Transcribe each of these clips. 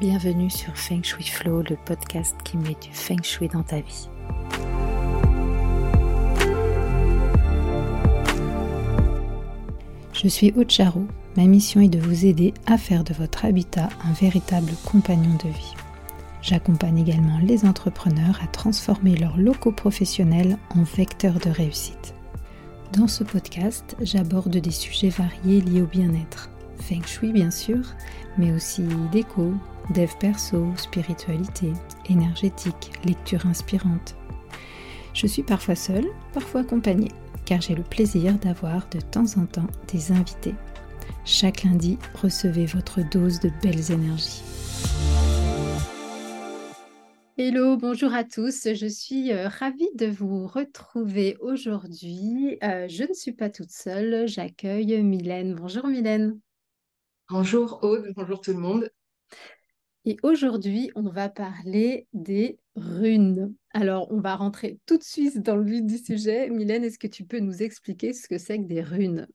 Bienvenue sur Feng Shui Flow, le podcast qui met du Feng Shui dans ta vie. Je suis Ocharo. Ma mission est de vous aider à faire de votre habitat un véritable compagnon de vie. J'accompagne également les entrepreneurs à transformer leurs locaux professionnels en vecteurs de réussite. Dans ce podcast, j'aborde des sujets variés liés au bien-être. Feng Shui bien sûr, mais aussi déco, dev perso, spiritualité, énergétique, lecture inspirante. Je suis parfois seule, parfois accompagnée, car j'ai le plaisir d'avoir de temps en temps des invités. Chaque lundi, recevez votre dose de belles énergies. Hello, bonjour à tous. Je suis euh, ravie de vous retrouver aujourd'hui. Euh, je ne suis pas toute seule, j'accueille Mylène. Bonjour Mylène. Bonjour Aude, bonjour tout le monde. Et aujourd'hui, on va parler des runes. Alors, on va rentrer tout de suite dans le vif du sujet. Mylène, est-ce que tu peux nous expliquer ce que c'est que des runes?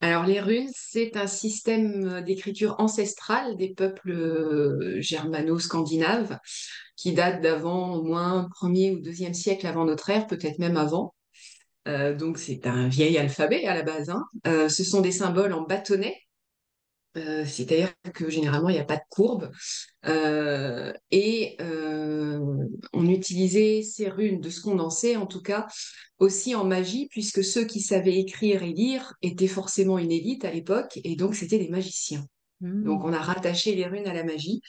Alors, les runes, c'est un système d'écriture ancestrale des peuples euh, germano-scandinaves qui date d'avant au moins 1er ou 2e siècle avant notre ère, peut-être même avant. Euh, donc, c'est un vieil alphabet à la base. Hein. Euh, ce sont des symboles en bâtonnet euh, c'est-à-dire que généralement, il n'y a pas de courbe. Euh, et euh, on utilisait ces runes, de ce qu'on en tout cas, aussi en magie, puisque ceux qui savaient écrire et lire étaient forcément une élite à l'époque, et donc c'était des magiciens. Donc mmh. on a rattaché les runes à la magie.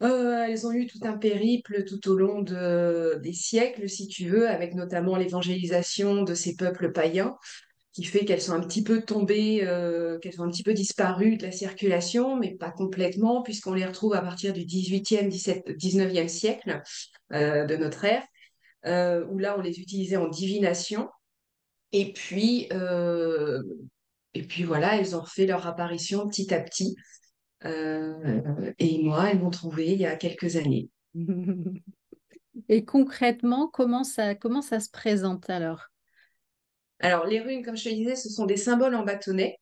elles ont eu tout un périple tout au long des siècles, si tu veux, avec notamment l'évangélisation de ces peuples païens qui fait qu'elles sont un petit peu tombées, euh, qu'elles sont un petit peu disparues de la circulation, mais pas complètement, puisqu'on les retrouve à partir du 18e, 17, 19e siècle euh, de notre ère, euh, où là, on les utilisait en divination. Et puis, et puis voilà, elles ont fait leur apparition petit à petit. et moi, elles m'ont trouvée il y a quelques années. Et concrètement, comment ça, comment ça se présente alors? Alors, les runes, comme je te disais, ce sont des symboles en bâtonnet.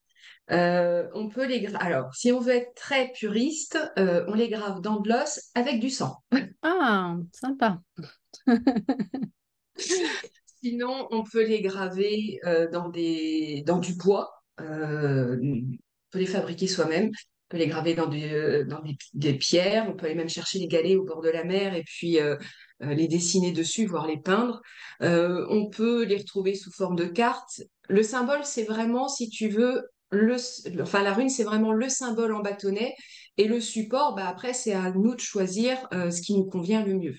Euh, on peut les Alors, si on veut être très puriste, euh, on les grave dans de l'os avec du sang. Ah, sympa. Sinon, on peut les graver euh, dans, des... dans du bois. on peut les fabriquer soi-même. On peut les graver dans, dans des... pierres. On peut aller même chercher les galets au bord de la mer et puis les dessiner dessus, voire les peindre. Euh, on peut les retrouver sous forme de cartes. Le symbole, c'est vraiment, si tu veux, le, enfin la rune, c'est vraiment le symbole en bâtonnet. Et le support, bah, après, c'est à nous de choisir euh, ce qui nous convient le mieux.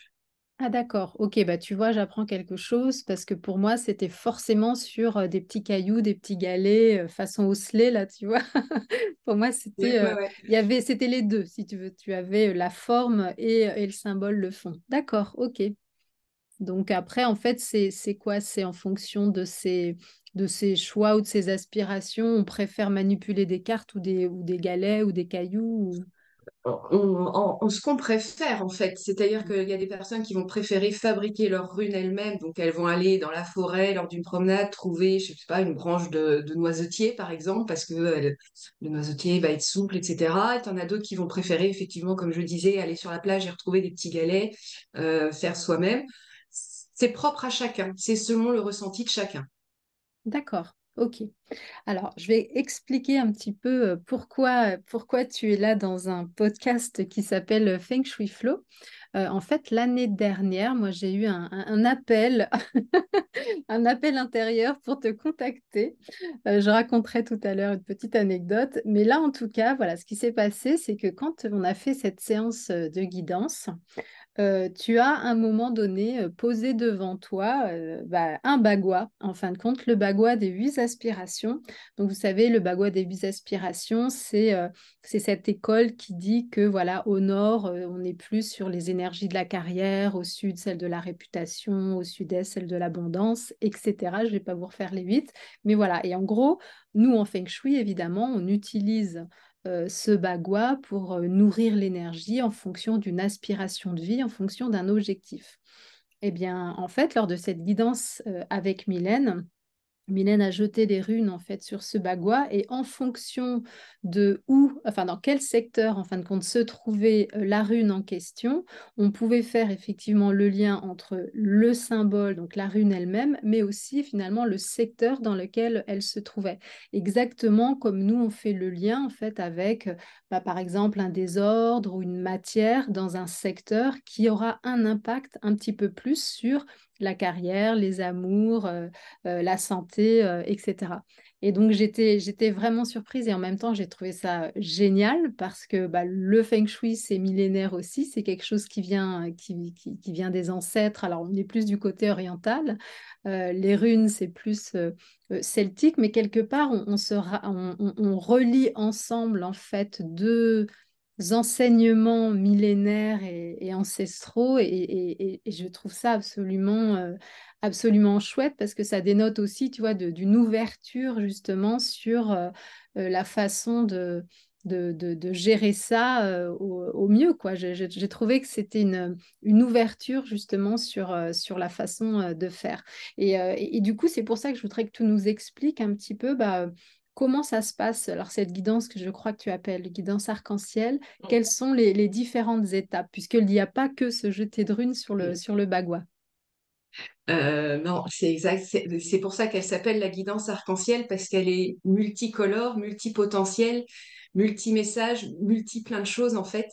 Ah d'accord, ok, bah tu vois, j'apprends quelque chose parce que pour moi, c'était forcément sur des petits cailloux, des petits galets façon osselet, là, tu vois? pour moi, c'était il y avait, c'était les deux, si tu veux. Tu avais la forme et, le symbole, le fond. D'accord, ok. Donc après, en fait, c'est quoi? C'est en fonction de ces, de ces choix ou de ces aspirations, on préfère manipuler des cartes ou des, ou des galets ou des cailloux on, ce qu'on préfère en fait. C'est-à-dire mm. qu'il y a des personnes qui vont préférer fabriquer leurs runes elles-mêmes, donc elles vont aller dans la forêt lors d'une promenade trouver, je sais pas, une branche de, noisetier par exemple, parce que le noisetier va être souple, etc. Et t'en as d'autres qui vont préférer effectivement, comme je disais, aller sur la plage et retrouver des petits galets, euh, faire soi-même. C'est propre à chacun, c'est selon le ressenti de chacun. D'accord. Ok. Alors, je vais expliquer un petit peu euh, pourquoi, pourquoi tu es là dans un podcast qui s'appelle Feng Shui Flow. Euh, en fait, l'année dernière, moi, j'ai eu un, appel, un appel intérieur pour te contacter. Euh, je raconterai tout à l'heure une petite anecdote. Mais là, en tout cas, voilà, ce qui s'est passé, c'est que quand on a fait cette séance de guidance, euh, tu as à un moment donné euh, posé devant toi euh, bah, un bagua, en fin de compte, le bagua des huit aspirations. Donc, vous savez, le bagua des huit aspirations, c'est cette école qui dit que, voilà, au nord, on est plus sur les énergies de la carrière, au sud, celle de la réputation, au sud-est, celle de l'abondance, etc. Je ne vais pas vous refaire les huit, mais voilà. Et en gros, nous, en Feng Shui, évidemment, on utilise euh, ce bagua pour euh, nourrir l'énergie en fonction d'une aspiration de vie, en fonction d'un objectif. Eh bien, en fait, lors de cette guidance euh, avec Mylène, Mylène a jeté des runes en fait sur ce bagua et en fonction de où, enfin dans quel secteur en fin de compte se trouvait euh, la rune en question, on pouvait faire effectivement le lien entre le symbole, donc la rune elle-même, mais aussi finalement le secteur dans lequel elle se trouvait. Exactement comme nous on fait le lien en fait avec bah, par exemple un désordre ou une matière dans un secteur qui aura un impact un petit peu plus sur la carrière, les amours, euh, euh, la santé, euh, etc. Et donc j'étais j'étais vraiment surprise et en même temps j'ai trouvé ça génial parce que bah, le feng shui c'est millénaire aussi, c'est quelque chose qui vient qui, qui, vient des ancêtres. Alors on est plus du côté oriental, les runes c'est plus celtique, mais quelque part on, on, relie ensemble en fait deux enseignements millénaires et, ancestraux et, je trouve ça absolument, euh, absolument chouette parce que ça dénote aussi, tu vois, d'une ouverture justement sur euh, euh, la façon de, de, de, gérer ça au, mieux. quoi. J'ai trouvé que c'était une, une ouverture justement sur, sur la façon de faire. Et, du coup, c'est pour ça que je voudrais que tu nous expliques un petit peu bah, Comment ça se passe? Alors, cette guidance que je crois que tu appelles guidance arc-en-ciel, quelles sont les, différentes étapes Puisqu'il n'y a pas que ce jeté de runes sur le, sur le bagua? Euh, non, c'est exact. C'est pour ça qu'elle s'appelle la guidance arc-en-ciel parce qu'elle est multicolore, multipotentielle, multi-message, multi plein de choses en fait.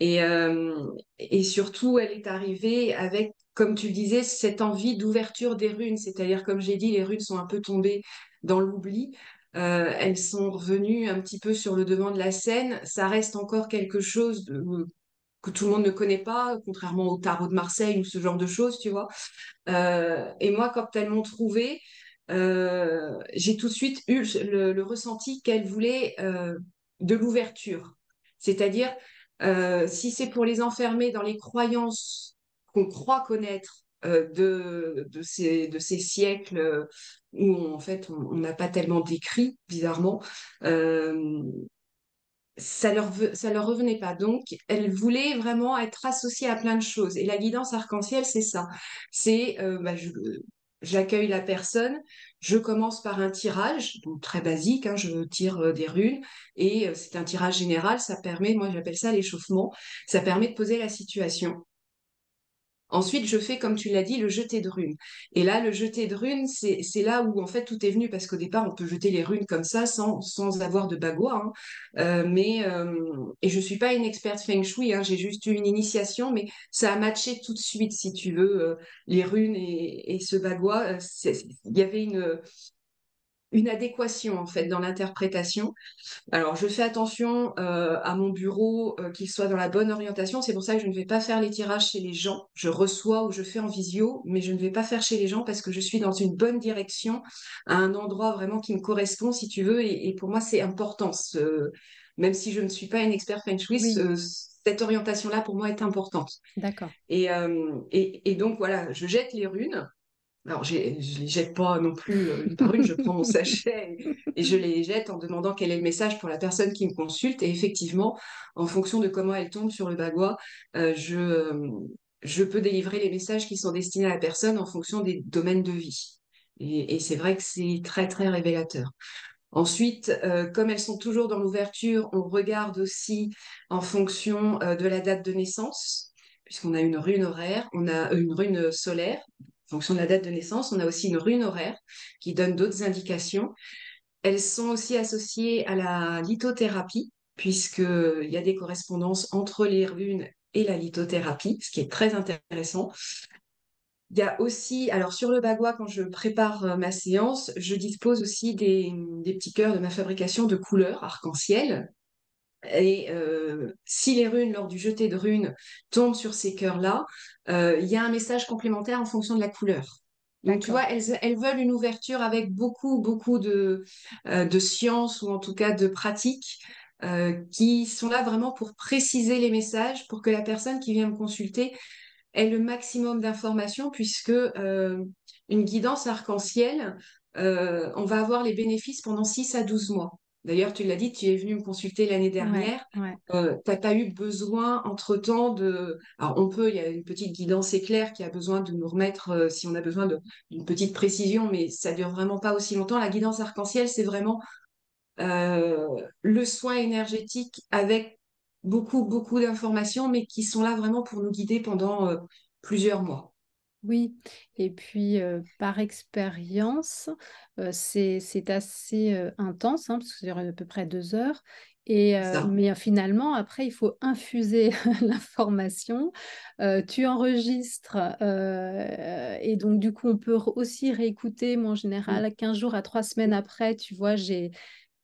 Et, euh, et surtout, elle est arrivée avec, comme tu disais, cette envie d'ouverture des runes. C'est-à-dire, comme j'ai dit, les runes sont un peu tombées dans l'oubli. Euh, elles sont revenues un petit peu sur le devant de la scène. Ça reste encore quelque chose que tout le monde ne connaît pas, contrairement au tarot de Marseille ou ce genre de choses, tu vois. Euh, et moi, quand elles m'ont trouvé, euh, j'ai tout de suite eu le, ressenti qu'elles voulaient de l'ouverture. C'est-à-dire, si c'est pour les enfermer dans les croyances qu'on croit connaître de, de, ces, de ces siècles où en fait on n'a pas tellement décrit, bizarrement, euh, ça leur ça leur revenait pas. Donc, elles voulaient vraiment être associées à plein de choses. Et la guidance arc-en-ciel, c'est ça. C'est, euh, bah, j'accueille la personne, je commence par un tirage, donc très basique, hein, je tire euh, des runes, et c'est un tirage général, ça permet, moi j'appelle ça l'échauffement, ça permet de poser la situation. Ensuite, je fais, comme tu l'as dit, le jeté de runes. Et là, le jeté de runes, c'est là où en fait tout est venu, parce qu'au départ, on peut jeter les runes comme ça, sans, sans avoir de bagua. Hein. Euh, mais, euh, et je suis pas une experte feng shui, hein, j'ai juste eu une initiation, mais ça a matché tout de suite, si tu veux, euh, les runes et, et ce bagua. Il y avait une, une adéquation en fait dans l'interprétation. Alors je fais attention euh, à mon bureau euh, qu'il soit dans la bonne orientation. C'est pour ça que je ne vais pas faire les tirages chez les gens. Je reçois ou je fais en visio, mais je ne vais pas faire chez les gens parce que je suis dans une bonne direction, à un endroit vraiment qui me correspond, si tu veux. Et, pour moi c'est important. Même si je ne suis pas une experte feng shui, cette orientation-là pour moi est importante. D'accord. Et, euh, et, et donc voilà, je jette les runes. Alors, je ne les jette pas non plus euh, une par une, je prends mon sachet et, je les jette en demandant quel est le message pour la personne qui me consulte. Et effectivement, en fonction de comment elle tombe sur le bagua, euh, je, euh, je peux délivrer les messages qui sont destinés à la personne en fonction des domaines de vie. Et, c'est vrai que c'est très, très révélateur. Ensuite, comme elles sont toujours dans l'ouverture, on regarde aussi en fonction de la date de naissance, puisqu'on a une rune horaire, on a une rune solaire, fonction de la date de naissance. On a aussi une rune horaire qui donne d'autres indications. Elles sont aussi associées à la lithothérapie, puisqu'il y a des correspondances entre les runes et la lithothérapie, ce qui est très intéressant. Il y a aussi, alors sur le bagua, quand je prépare euh, ma séance, je dispose aussi des, des petits cœurs de ma fabrication de couleurs arc-en-ciel et euh, si les runes, lors du jeté de runes, tombent sur ces cœurs-là, euh, il y a un message complémentaire en fonction de la couleur. Donc, tu vois, elles, veulent une ouverture avec beaucoup, beaucoup de, euh, de science ou en tout cas de pratiques qui sont là vraiment pour préciser les messages, pour que la personne qui vient me consulter ait le maximum d'informations, puisque une guidance arc-en-ciel, on va avoir les bénéfices pendant 6 à 12 mois. D'ailleurs, tu l'as dit, tu es venu me consulter l'année dernière. Euh, tu n'as pas eu besoin, entre-temps, de... Alors, on peut, il y a une petite guidance éclair qui a besoin de nous remettre, euh, si on a besoin d'une petite précision, mais ça dure vraiment pas aussi longtemps. La guidance arc-en-ciel, c'est vraiment euh, le soin énergétique avec beaucoup, beaucoup d'informations, mais qui sont là vraiment pour nous guider pendant plusieurs mois. Oui, et puis par expérience, c'est assez intense, hein, parce que c'est à peu près deux heures. Et, mais finalement, après, il faut infuser l'information. tu enregistres et donc, du coup, on peut aussi réécouter. Moi, en général, 15 jours à 3 semaines après, tu vois, j'ai,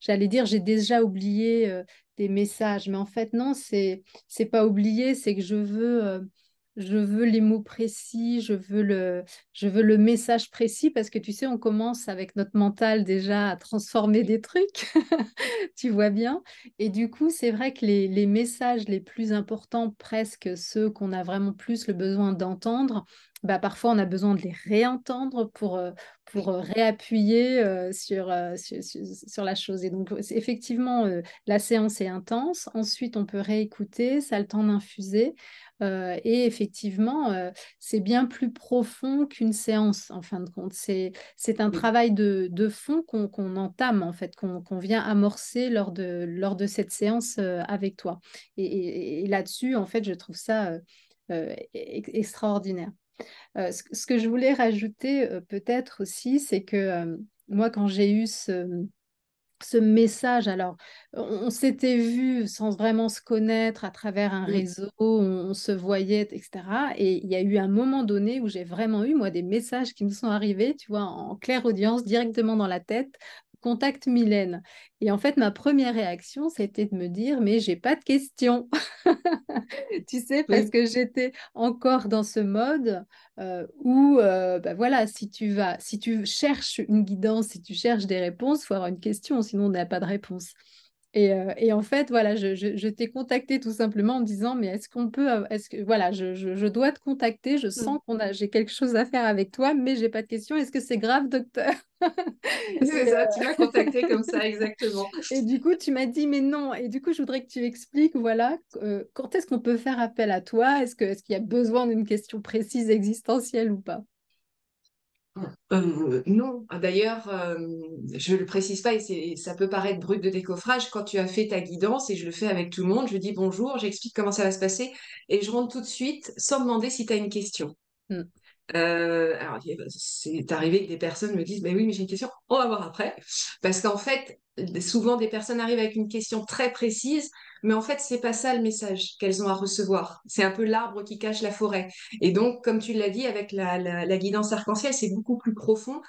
j'allais dire, j'ai déjà oublié des messages. Mais en fait, non, c'est, c'est pas oublié, c'est que je veux je veux les mots précis, je veux, le, je veux le message précis parce que tu sais, on commence avec notre mental déjà à transformer des trucs, tu vois bien. Et du coup, c'est vrai que les, les, messages les plus importants, presque ceux qu'on a vraiment plus le besoin d'entendre, bah, parfois on a besoin de les réentendre pour, euh, pour euh, réappuyer euh, sur, sur, sur, la chose. Et donc, effectivement, la séance est intense. Ensuite, on peut réécouter, ça a le temps d'infuser. et effectivement, c'est bien plus profond qu'une séance, en fin de compte. C'est un travail de, de fond qu'on entame, en fait, qu'on vient amorcer lors de, lors de cette séance avec toi. Et, et, là-dessus, en fait, je trouve ça extraordinaire. Euh, ce, que je voulais rajouter euh, peut-être aussi, c'est que euh, moi, quand j'ai eu ce, ce message, alors on, s'était vu sans vraiment se connaître à travers un réseau, on, se voyait, etc. Et il y a eu un moment donné où j'ai vraiment eu, moi, des messages qui me sont arrivés, tu vois, en claire audience, directement dans la tête, contacte Mylène. Et en fait, ma première réaction, c'était de me dire, mais j'ai pas de questions. tu sais, parce que j'étais encore dans ce mode euh, où, euh, bah voilà, si tu vas, si tu cherches une guidance, si tu cherches des réponses, il faut avoir une question, sinon on n'a pas de réponse. Euh, et, en fait, voilà, je, t'ai contacté tout simplement en disant, mais est-ce qu'on peut, est-ce que, voilà, je, dois te contacter, je mmh. sens qu'on a, j'ai quelque chose à faire avec toi, mais j'ai pas de questions. Est-ce que c'est grave, docteur? C'est ça, tu m'as contacté comme ça, exactement. Et du coup, tu m'as dit, mais non. Et du coup, je voudrais que tu expliques, voilà, euh, quand est-ce qu'on peut faire appel à toi? Est-ce que, est-ce qu'il y a besoin d'une question précise existentielle ou pas? Euh, non, d'ailleurs, euh, je ne le précise pas et ça peut paraître brut de décoffrage. Quand tu as fait ta guidance, et je le fais avec tout le monde, je dis bonjour, j'explique comment ça va se passer et je rentre tout de suite sans demander si tu as une question. Mm. Euh, alors, c'est arrivé que des personnes me disent, mais oui, mais j'ai une question, on va voir après. Parce qu'en fait, souvent, des personnes arrivent avec une question très précise, mais en fait, c'est pas ça le message qu'elles ont à recevoir. C'est un peu l'arbre qui cache la forêt. Et donc, comme tu l'as dit, avec la, guidance arc-en-ciel, c'est beaucoup plus profond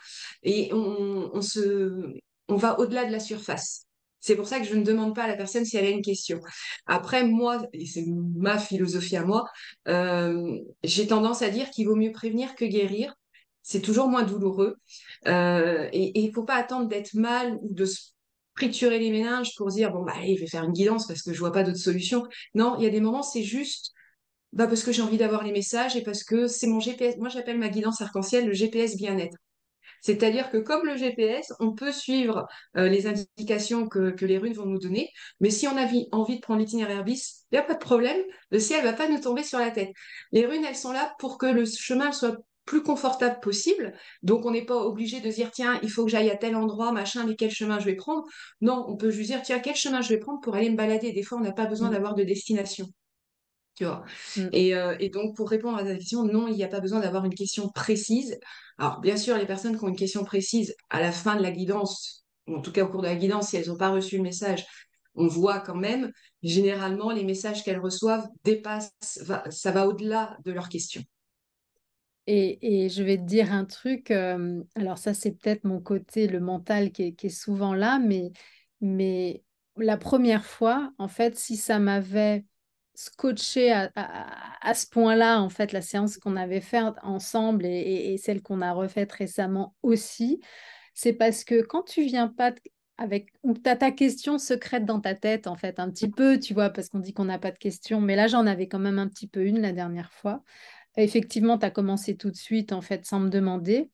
et on, se, on va au-delà de la surface. C'est pour ça que je ne demande pas à la personne si elle a une question. Après, moi, et c'est ma philosophie à moi, euh, j'ai tendance à dire qu'il vaut mieux prévenir que guérir. C'est toujours moins douloureux. Euh, et il ne faut pas attendre d'être mal ou de se friturer les méninges pour dire bon bah allez, je vais faire une guidance parce que je vois pas d'autre solution. Non, il y a des moments c'est juste bah parce que j'ai envie d'avoir les messages et parce que c'est mon GPS. Moi j'appelle ma guidance arc-en-ciel le GPS bien-être. C'est-à-dire que comme le GPS, on peut suivre euh, les indications que, que, les runes vont nous donner, mais si on a envie de prendre l'itinéraire bis, il n'y a pas de problème, le ciel ne va pas nous tomber sur la tête. Les runes, elles sont là pour que le chemin soit plus confortable possible. Donc, on n'est pas obligé de dire, tiens, il faut que j'aille à tel endroit, machin, mais quel chemin je vais prendre. Non, on peut juste dire, tiens, quel chemin je vais prendre pour aller me balader. Des fois, on n'a pas besoin mm. d'avoir de destination. Tu vois. Mm. Euh, et, donc, pour répondre à ta question, non, il n'y a pas besoin d'avoir une question précise. Alors, bien sûr, les personnes qui ont une question précise à la fin de la guidance, ou en tout cas au cours de la guidance, si elles n'ont pas reçu le message, on voit quand même, généralement, les messages qu'elles reçoivent dépassent, ça va au-delà de leurs questions. Et, je vais te dire un truc, euh, alors ça c'est peut-être mon côté, le mental qui est, souvent là, mais, la première fois, en fait, si ça m'avait scotché à, ce point-là, en fait, la séance qu'on avait faite ensemble et, celle qu'on a refaite récemment aussi, c'est parce que quand tu viens pas avec, ou tu as ta question secrète dans ta tête, en fait, un petit peu, tu vois, parce qu'on dit qu'on n'a pas de questions, mais là j'en avais quand même un petit peu une la dernière fois effectivement, tu as commencé tout de suite, en fait, sans me demander.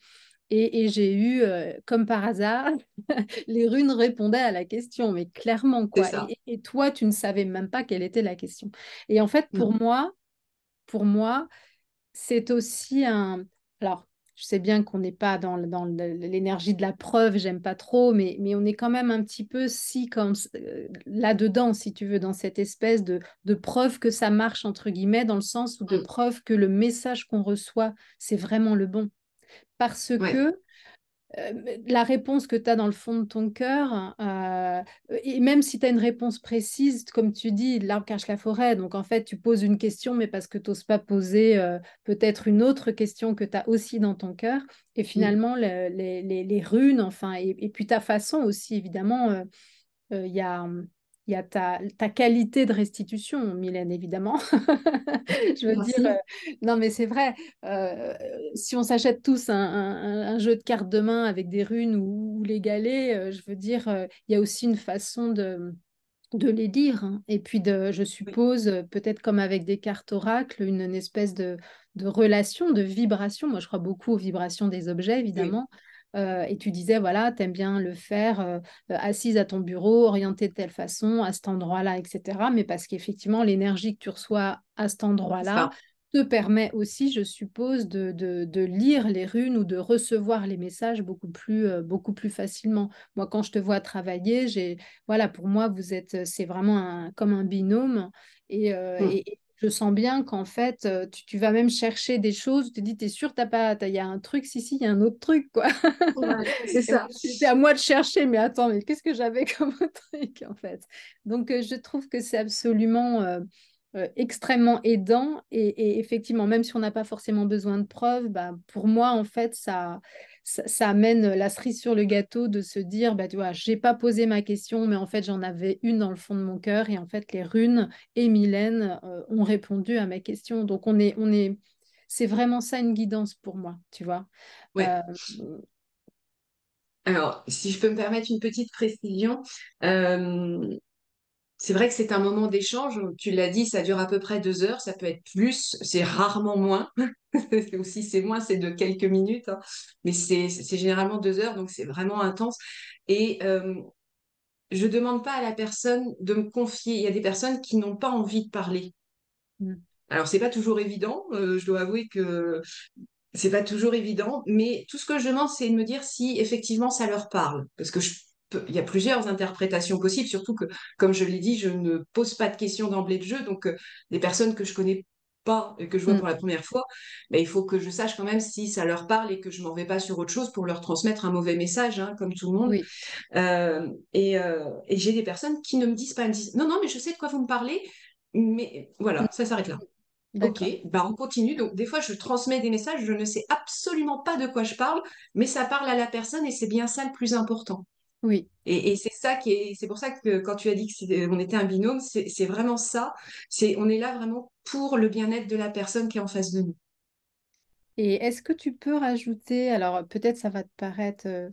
Et, j'ai eu, euh, comme par hasard, les runes répondaient à la question, mais clairement, quoi. Et, toi, tu ne savais même pas quelle était la question. Et en fait, pour moi, pour moi, c'est aussi un... Alors, je sais bien qu'on n'est pas dans, dans l'énergie de la preuve, j'aime pas trop, mais, mais on est quand même un petit peu si comme euh, là-dedans, si tu veux, dans cette espèce de, de preuve que ça marche, entre guillemets, dans le sens où de mm. preuve que le message qu'on reçoit, c'est vraiment le bon parce que euh, la réponse que tu as dans le fond de ton cœur, euh, et même si tu as une réponse précise, comme tu dis, l'arbre cache la forêt, donc en fait tu poses une question, mais parce que tu n'oses pas poser euh, peut-être une autre question que tu as aussi dans ton cœur, et finalement les, les, runes, enfin, et, et, puis ta façon aussi, évidemment, il y a il y a ta, ta, qualité de restitution, Mylène, évidemment. je veux dire, euh, non, mais c'est vrai, euh, si on s'achète tous un, un, jeu de cartes de main avec des runes ou, les galets, euh, je veux dire, il y a aussi une façon de, de les lire. Hein. Et puis, de, je suppose, peut-être comme avec des cartes oracles, une, espèce de, de, relation, de vibration. Moi, je crois beaucoup aux vibrations des objets, évidemment. Euh, et tu disais, voilà, tu aimes bien le faire euh, assise à ton bureau, orienté de telle façon, à cet endroit-là, etc. Mais parce qu'effectivement, l'énergie que tu reçois à cet endroit-là te permet aussi, je suppose, de, de, lire les runes ou de recevoir les messages beaucoup plus, euh, beaucoup plus facilement. Moi, quand je te vois travailler, j'ai, voilà, pour moi, vous êtes, c'est vraiment un, comme un binôme. Et, mmh. et, je sens bien qu'en fait, euh, tu, vas même chercher des choses, tu te dis, t'es sûr, t'as pas, il y a un truc, si, si, il y a un autre truc, quoi. c'est ça. C'est à moi de chercher, mais attends, mais qu'est-ce que j'avais comme truc, en fait? Donc, euh, je trouve que c'est absolument euh, extrêmement aidant. Et, effectivement, même si on n'a pas forcément besoin de preuves, bah, pour moi, en fait, ça, ça, amène la cerise sur le gâteau de se dire, bah, tu vois, j'ai pas posé ma question, mais en fait, j'en avais une dans le fond de mon cœur. Et en fait, les runes et Mylène euh, ont répondu à ma question. Donc, on est, on est, c'est vraiment ça une guidance pour moi, tu vois. Euh, Alors, si je peux me permettre une petite précision, euh, c'est vrai que c'est un moment d'échange. Tu l'as dit, ça dure à peu près deux heures. Ça peut être plus, c'est rarement moins. aussi, c'est moins, c'est de quelques minutes. Hein. Mais c'est généralement deux heures, donc c'est vraiment intense. Et euh, je ne demande pas à la personne de me confier. Il y a des personnes qui n'ont pas envie de parler. Alors, mm. Alors, c'est pas toujours évident. Euh, je dois avouer que c'est pas toujours évident. Mais tout ce que je demande, c'est de me dire si effectivement ça leur parle. Parce que je il y a plusieurs interprétations possibles, surtout que, comme je l'ai dit, je ne pose pas de questions d'emblée de jeu. Donc, euh, des personnes que je connais pas et que je vois mm. pour la première fois, ben, il faut que je sache quand même si ça leur parle et que je m'en vais pas sur autre chose pour leur transmettre un mauvais message, hein, comme tout le monde. Euh, et, euh, et j'ai des personnes qui ne me disent pas, elles me disent non, non, mais je sais de quoi vous me parlez, mais voilà, mm. ça s'arrête là. Ok, bah on continue. Donc des fois, je transmets des messages, je ne sais absolument pas de quoi je parle, mais ça parle à la personne et c'est bien ça le plus important. Oui. Et, c'est ça qui est, c'est pour ça que quand tu as dit qu'on était un binôme, c'est vraiment ça. C'est, on est là vraiment pour le bien-être de la personne qui est en face de nous. Et est-ce que tu peux rajouter, alors peut-être ça va te paraître euh,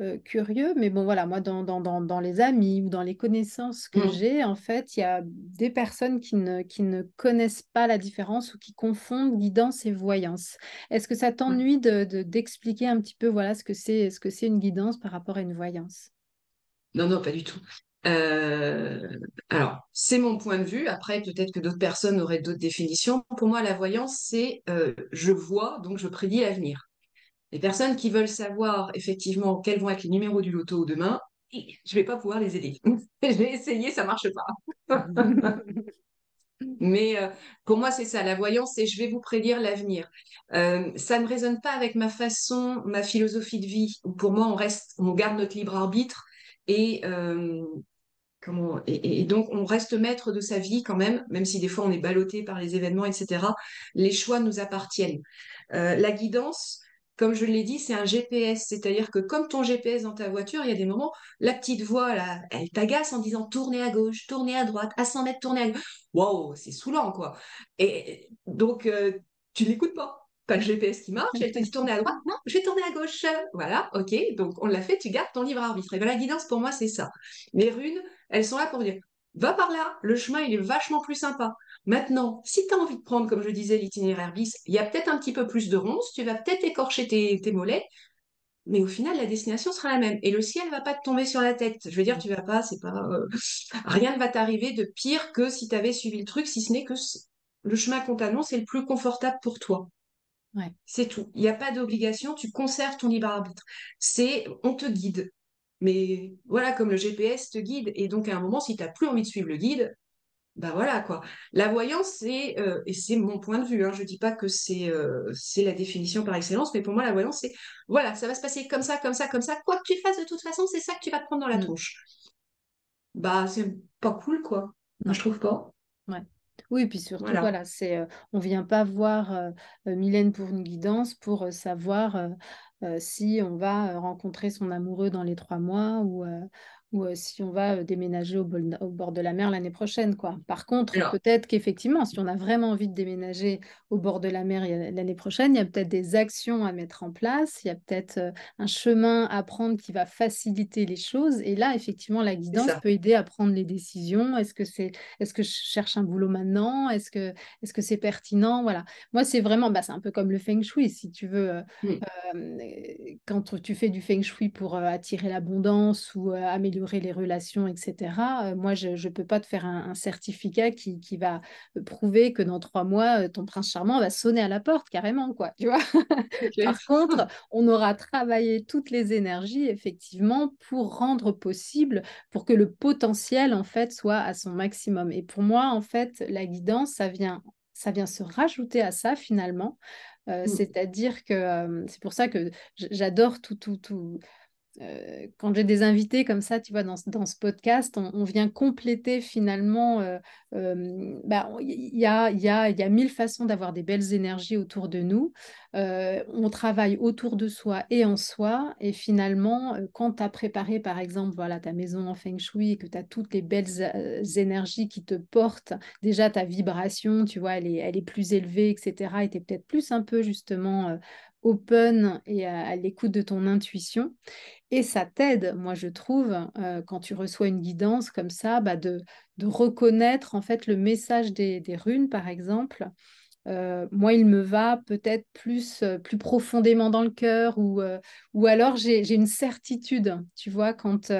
euh, curieux, mais bon voilà, moi dans, dans, dans, les amis ou dans les connaissances que mmh. j'ai, en fait, il y a des personnes qui ne, qui ne connaissent pas la différence ou qui confondent guidance et voyance. Est-ce que ça t'ennuie de, d'expliquer un petit peu voilà ce que c'est ce que c'est une guidance par rapport à une voyance? Non, non, pas du tout. Euh, alors, c'est mon point de vue. Après, peut-être que d'autres personnes auraient d'autres définitions. Pour moi, la voyance, c'est euh, je vois, donc je prédis l'avenir. Les personnes qui veulent savoir effectivement quels vont être les numéros du loto demain, je ne vais pas pouvoir les aider. J'ai essayé, ça ne marche pas. Mais euh, pour moi, c'est ça, la voyance, c'est je vais vous prédire l'avenir. Euh, ça ne résonne pas avec ma façon, ma philosophie de vie. Pour moi, on reste, on garde notre libre arbitre et euh, comment et, donc on reste maître de sa vie quand même, même si des fois on est ballotté par les événements, etc. Les choix nous appartiennent. la guidance, comme je l'ai dit, c'est un GPS. C'est-à-dire que comme ton GPS dans ta voiture, il y a des moments, la petite voix, elle t'agace en disant tournez à gauche, tournez à droite, à 100 mètres, tournez à gauche. Waouh, c'est saoulant, quoi. Et donc, euh, tu l'écoutes pas. Pas le GPS qui marche, elle te dit tournez à droite, non, je vais tourner à gauche. Voilà, ok, donc on l'a fait, tu gardes ton livre arbitre. Et bien la guidance, pour moi, c'est ça. Les runes, elles sont là pour dire va par là, le chemin, il est vachement plus sympa. Maintenant, si tu as envie de prendre, comme je disais, l'itinéraire bis, il y a peut-être un petit peu plus de ronces, tu vas peut-être écorcher tes, mollets, mais au final, la destination sera la même. Et le ciel va pas te tomber sur la tête. Je veux dire, tu vas pas, c'est pas, euh, rien ne va t'arriver de pire que si tu avais suivi le truc, si ce n'est que le chemin qu'on t'annonce est le plus confortable pour toi. Ouais. C'est tout. Il n'y a pas d'obligation, tu conserves ton libre arbitre. C'est, on te guide. Mais voilà, comme le GPS te guide. Et donc, à un moment, si tu n'as plus envie de suivre le guide, bah voilà quoi. La voyance, c'est, euh, et c'est mon point de vue, hein, je ne dis pas que c'est euh, c'est la définition par excellence, mais pour moi, la voyance, c'est, voilà, ça va se passer comme ça, comme ça, comme ça. Quoi que tu fasses, de toute façon, c'est ça que tu vas te prendre dans la Mm. tronche. Bah, c'est pas cool, quoi. Moi, je trouve pas. Ouais. Oui, puis surtout, Voilà. voilà, c'est, euh, on vient pas voir euh, Mylène pour une guidance pour euh, savoir si on va rencontrer son amoureux dans les trois mois ou, ou euh, si on va euh, déménager au, bol- au bord de la mer l'année prochaine, quoi. Par contre, Alors, peut-être qu'effectivement, si on a vraiment envie de déménager au bord de la mer a- l'année prochaine, il y a peut-être des actions à mettre en place, il y a peut-être euh, un chemin à prendre qui va faciliter les choses. Et là, effectivement, la guidance peut aider à prendre les décisions. Est-ce que c'est est-ce que je cherche un boulot maintenant? Est-ce que est-ce que c'est pertinent? Voilà. Moi, c'est vraiment, bah, c'est un peu comme le feng shui, si tu veux. euh, Mm. euh, quand tu fais du feng shui pour attirer l'abondance ou euh, améliorer les relations, etc., euh, moi, je ne peux pas te faire un, un certificat qui, qui va euh, prouver que dans trois mois, euh, ton prince charmant va sonner à la porte, carrément, quoi. Tu vois? Par contre, on aura travaillé toutes les énergies, effectivement, pour rendre possible, pour que le potentiel, en fait, soit à son maximum. Et pour moi, en fait, la guidance, ça vient, ça vient se rajouter à ça, finalement. Euh, Mm. c'est-à-dire que euh, c'est pour ça que j'adore tout, tout, tout, euh, quand j'ai des invités comme ça, tu vois, dans, dans ce podcast, on, vient compléter finalement. euh, euh, bah, Il y a, il y a, il y a mille façons d'avoir des belles énergies autour de nous. On travaille autour de soi et en soi. Et finalement, quand tu as préparé, par exemple, voilà, ta maison en feng shui et que tu as toutes les belles énergies qui te portent, déjà ta vibration, tu vois, elle est, elle est plus élevée, etc. Et tu es peut-être plus un peu justement open et à l'écoute de ton intuition. Et ça t'aide, moi je trouve, euh, quand tu reçois une guidance comme ça, bah, de, de reconnaître en fait le message des, runes, par exemple. Euh, moi, il me va peut-être plus, euh, plus profondément dans le cœur ou, ou alors j'ai, une certitude, tu vois, quand,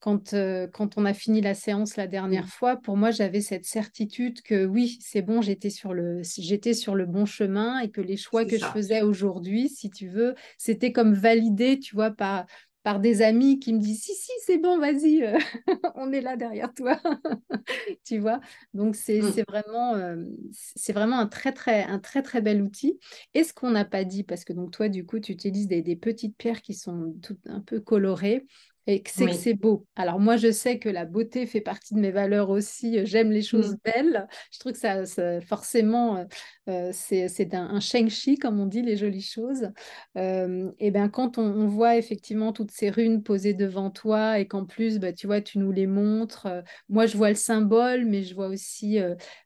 quand, euh, quand on a fini la séance la dernière Mm. fois, pour moi, j'avais cette certitude que oui, c'est bon, j'étais sur le, j'étais sur le bon chemin et que les choix que je faisais aujourd'hui, si tu veux, c'était comme validé, tu vois, par, par des amis qui me disent, si, si, c'est bon, vas-y, euh, on est là derrière toi, tu vois. Donc, c'est Mm. c'est vraiment, euh, c'est vraiment un très, très, un très, très bel outil. Et ce qu'on n'a pas dit, parce que donc toi, du coup, tu utilises des, des petites pierres qui sont toutes un peu colorées, et que c'est que c'est beau. Alors moi, je sais que la beauté fait partie de mes valeurs aussi. J'aime les choses Mm. belles. Je trouve que ça, ça- forcément, euh, c'est un, un sheng chi, comme on dit, les jolies choses. Euh, et bien quand on, on voit effectivement toutes ces runes posées devant toi et qu'en plus, bah, tu vois, tu nous les montres. euh, moi, je vois le symbole, mais je vois aussi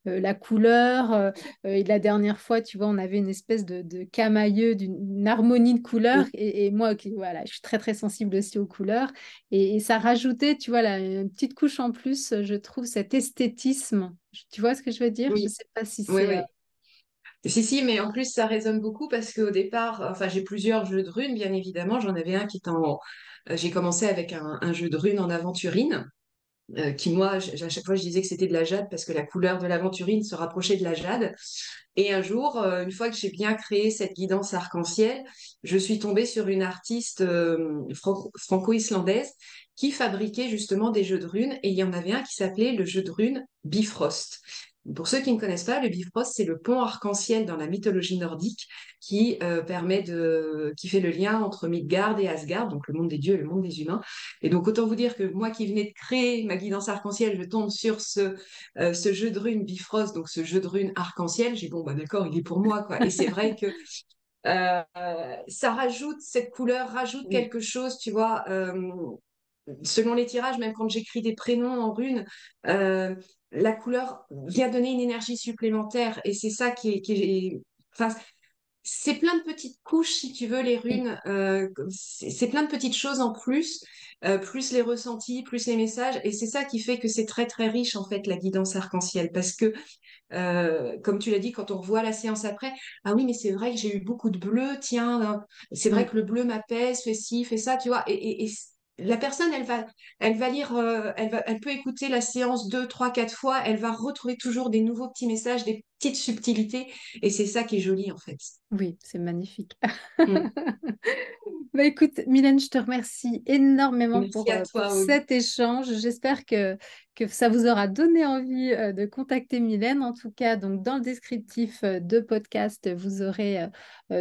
la couleur. et la dernière fois, tu vois, on avait une espèce de, de camailleux, d'une une harmonie de couleurs. Et, et moi, voilà, je suis très, très sensible aussi aux couleurs. Et, et ça rajoutait, tu vois, là, une petite couche en plus, je trouve, cet esthétisme. Tu vois ce que je veux dire? Je ne sais pas si c'est... oui. Si, si, mais en plus, ça résonne beaucoup parce qu'au départ, enfin, j'ai plusieurs jeux de runes, bien évidemment. J'en avais un qui était en. euh, J'ai commencé avec un, jeu de runes en aventurine, euh, qui, moi, à chaque fois, je disais que c'était de la jade parce que la couleur de l'aventurine se rapprochait de la jade. Et un jour, euh, une fois que j'ai bien créé cette guidance arc-en-ciel, je suis tombée sur une artiste fran- franco-islandaise qui fabriquait justement des jeux de runes. Et il y en avait un qui s'appelait le jeu de runes Bifrost. Pour ceux qui ne connaissent pas, le Bifrost, c'est le pont arc-en-ciel dans la mythologie nordique qui euh, permet de, qui fait le lien entre Midgard et Asgard, donc le monde des dieux et le monde des humains. Et donc autant vous dire que moi qui venais de créer ma guidance arc-en-ciel, je tombe sur ce, euh, ce jeu de runes Bifrost, donc ce jeu de runes arc-en-ciel. J'ai dit, bon bah d'accord, il est pour moi quoi. Et c'est vrai que euh, ça rajoute cette couleur, rajoute Oui, quelque chose, tu vois. Selon les tirages, même quand j'écris des prénoms en runes, euh, la couleur vient donner une énergie supplémentaire. Et c'est ça qui est, qui est- enfin, c'est plein de petites couches, si tu veux, les runes. euh, c'est plein de petites choses en plus, euh, plus les ressentis, plus les messages. Et c'est ça qui fait que c'est très, très riche, en fait, la guidance arc-en-ciel. Parce que euh, comme tu l'as dit, quand on revoit la séance après, ah oui, mais c'est vrai que j'ai eu beaucoup de bleu, tiens, c'est vrai que le bleu m'apaise, fait ci, fait ça, tu vois. Et, la personne, elle va, elle va lire, euh, elle, va, elle peut écouter la séance deux, trois, quatre fois, elle va retrouver toujours des nouveaux petits messages, petites subtilités, et c'est ça qui est joli en fait. Oui, c'est magnifique. Mm. Bah, écoute, Mylène, je te remercie énormément pour, euh, cet échange. J'espère que, que ça vous aura donné envie euh, de contacter Mylène. En tout cas, donc dans le descriptif euh, de podcast, vous aurez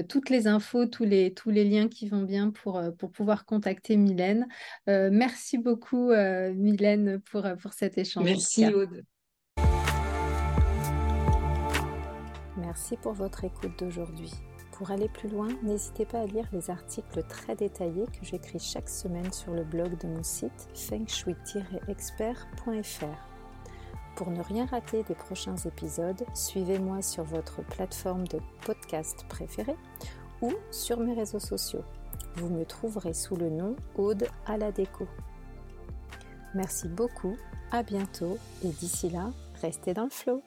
toutes les infos, tous les, tous les liens qui vont bien pour, pour pouvoir contacter Mylène. merci beaucoup, Mylène, pour, pour cet échange. Merci, Aude. Merci pour votre écoute d'aujourd'hui. Pour aller plus loin, n'hésitez pas à lire les articles très détaillés que j'écris chaque semaine sur le blog de mon site fengshui-expert.fr. Pour ne rien rater des prochains épisodes, suivez-moi sur votre plateforme de podcast préférée ou sur mes réseaux sociaux. Vous me trouverez sous le nom Aude à la déco. Merci beaucoup, à bientôt et d'ici là, restez dans le flow.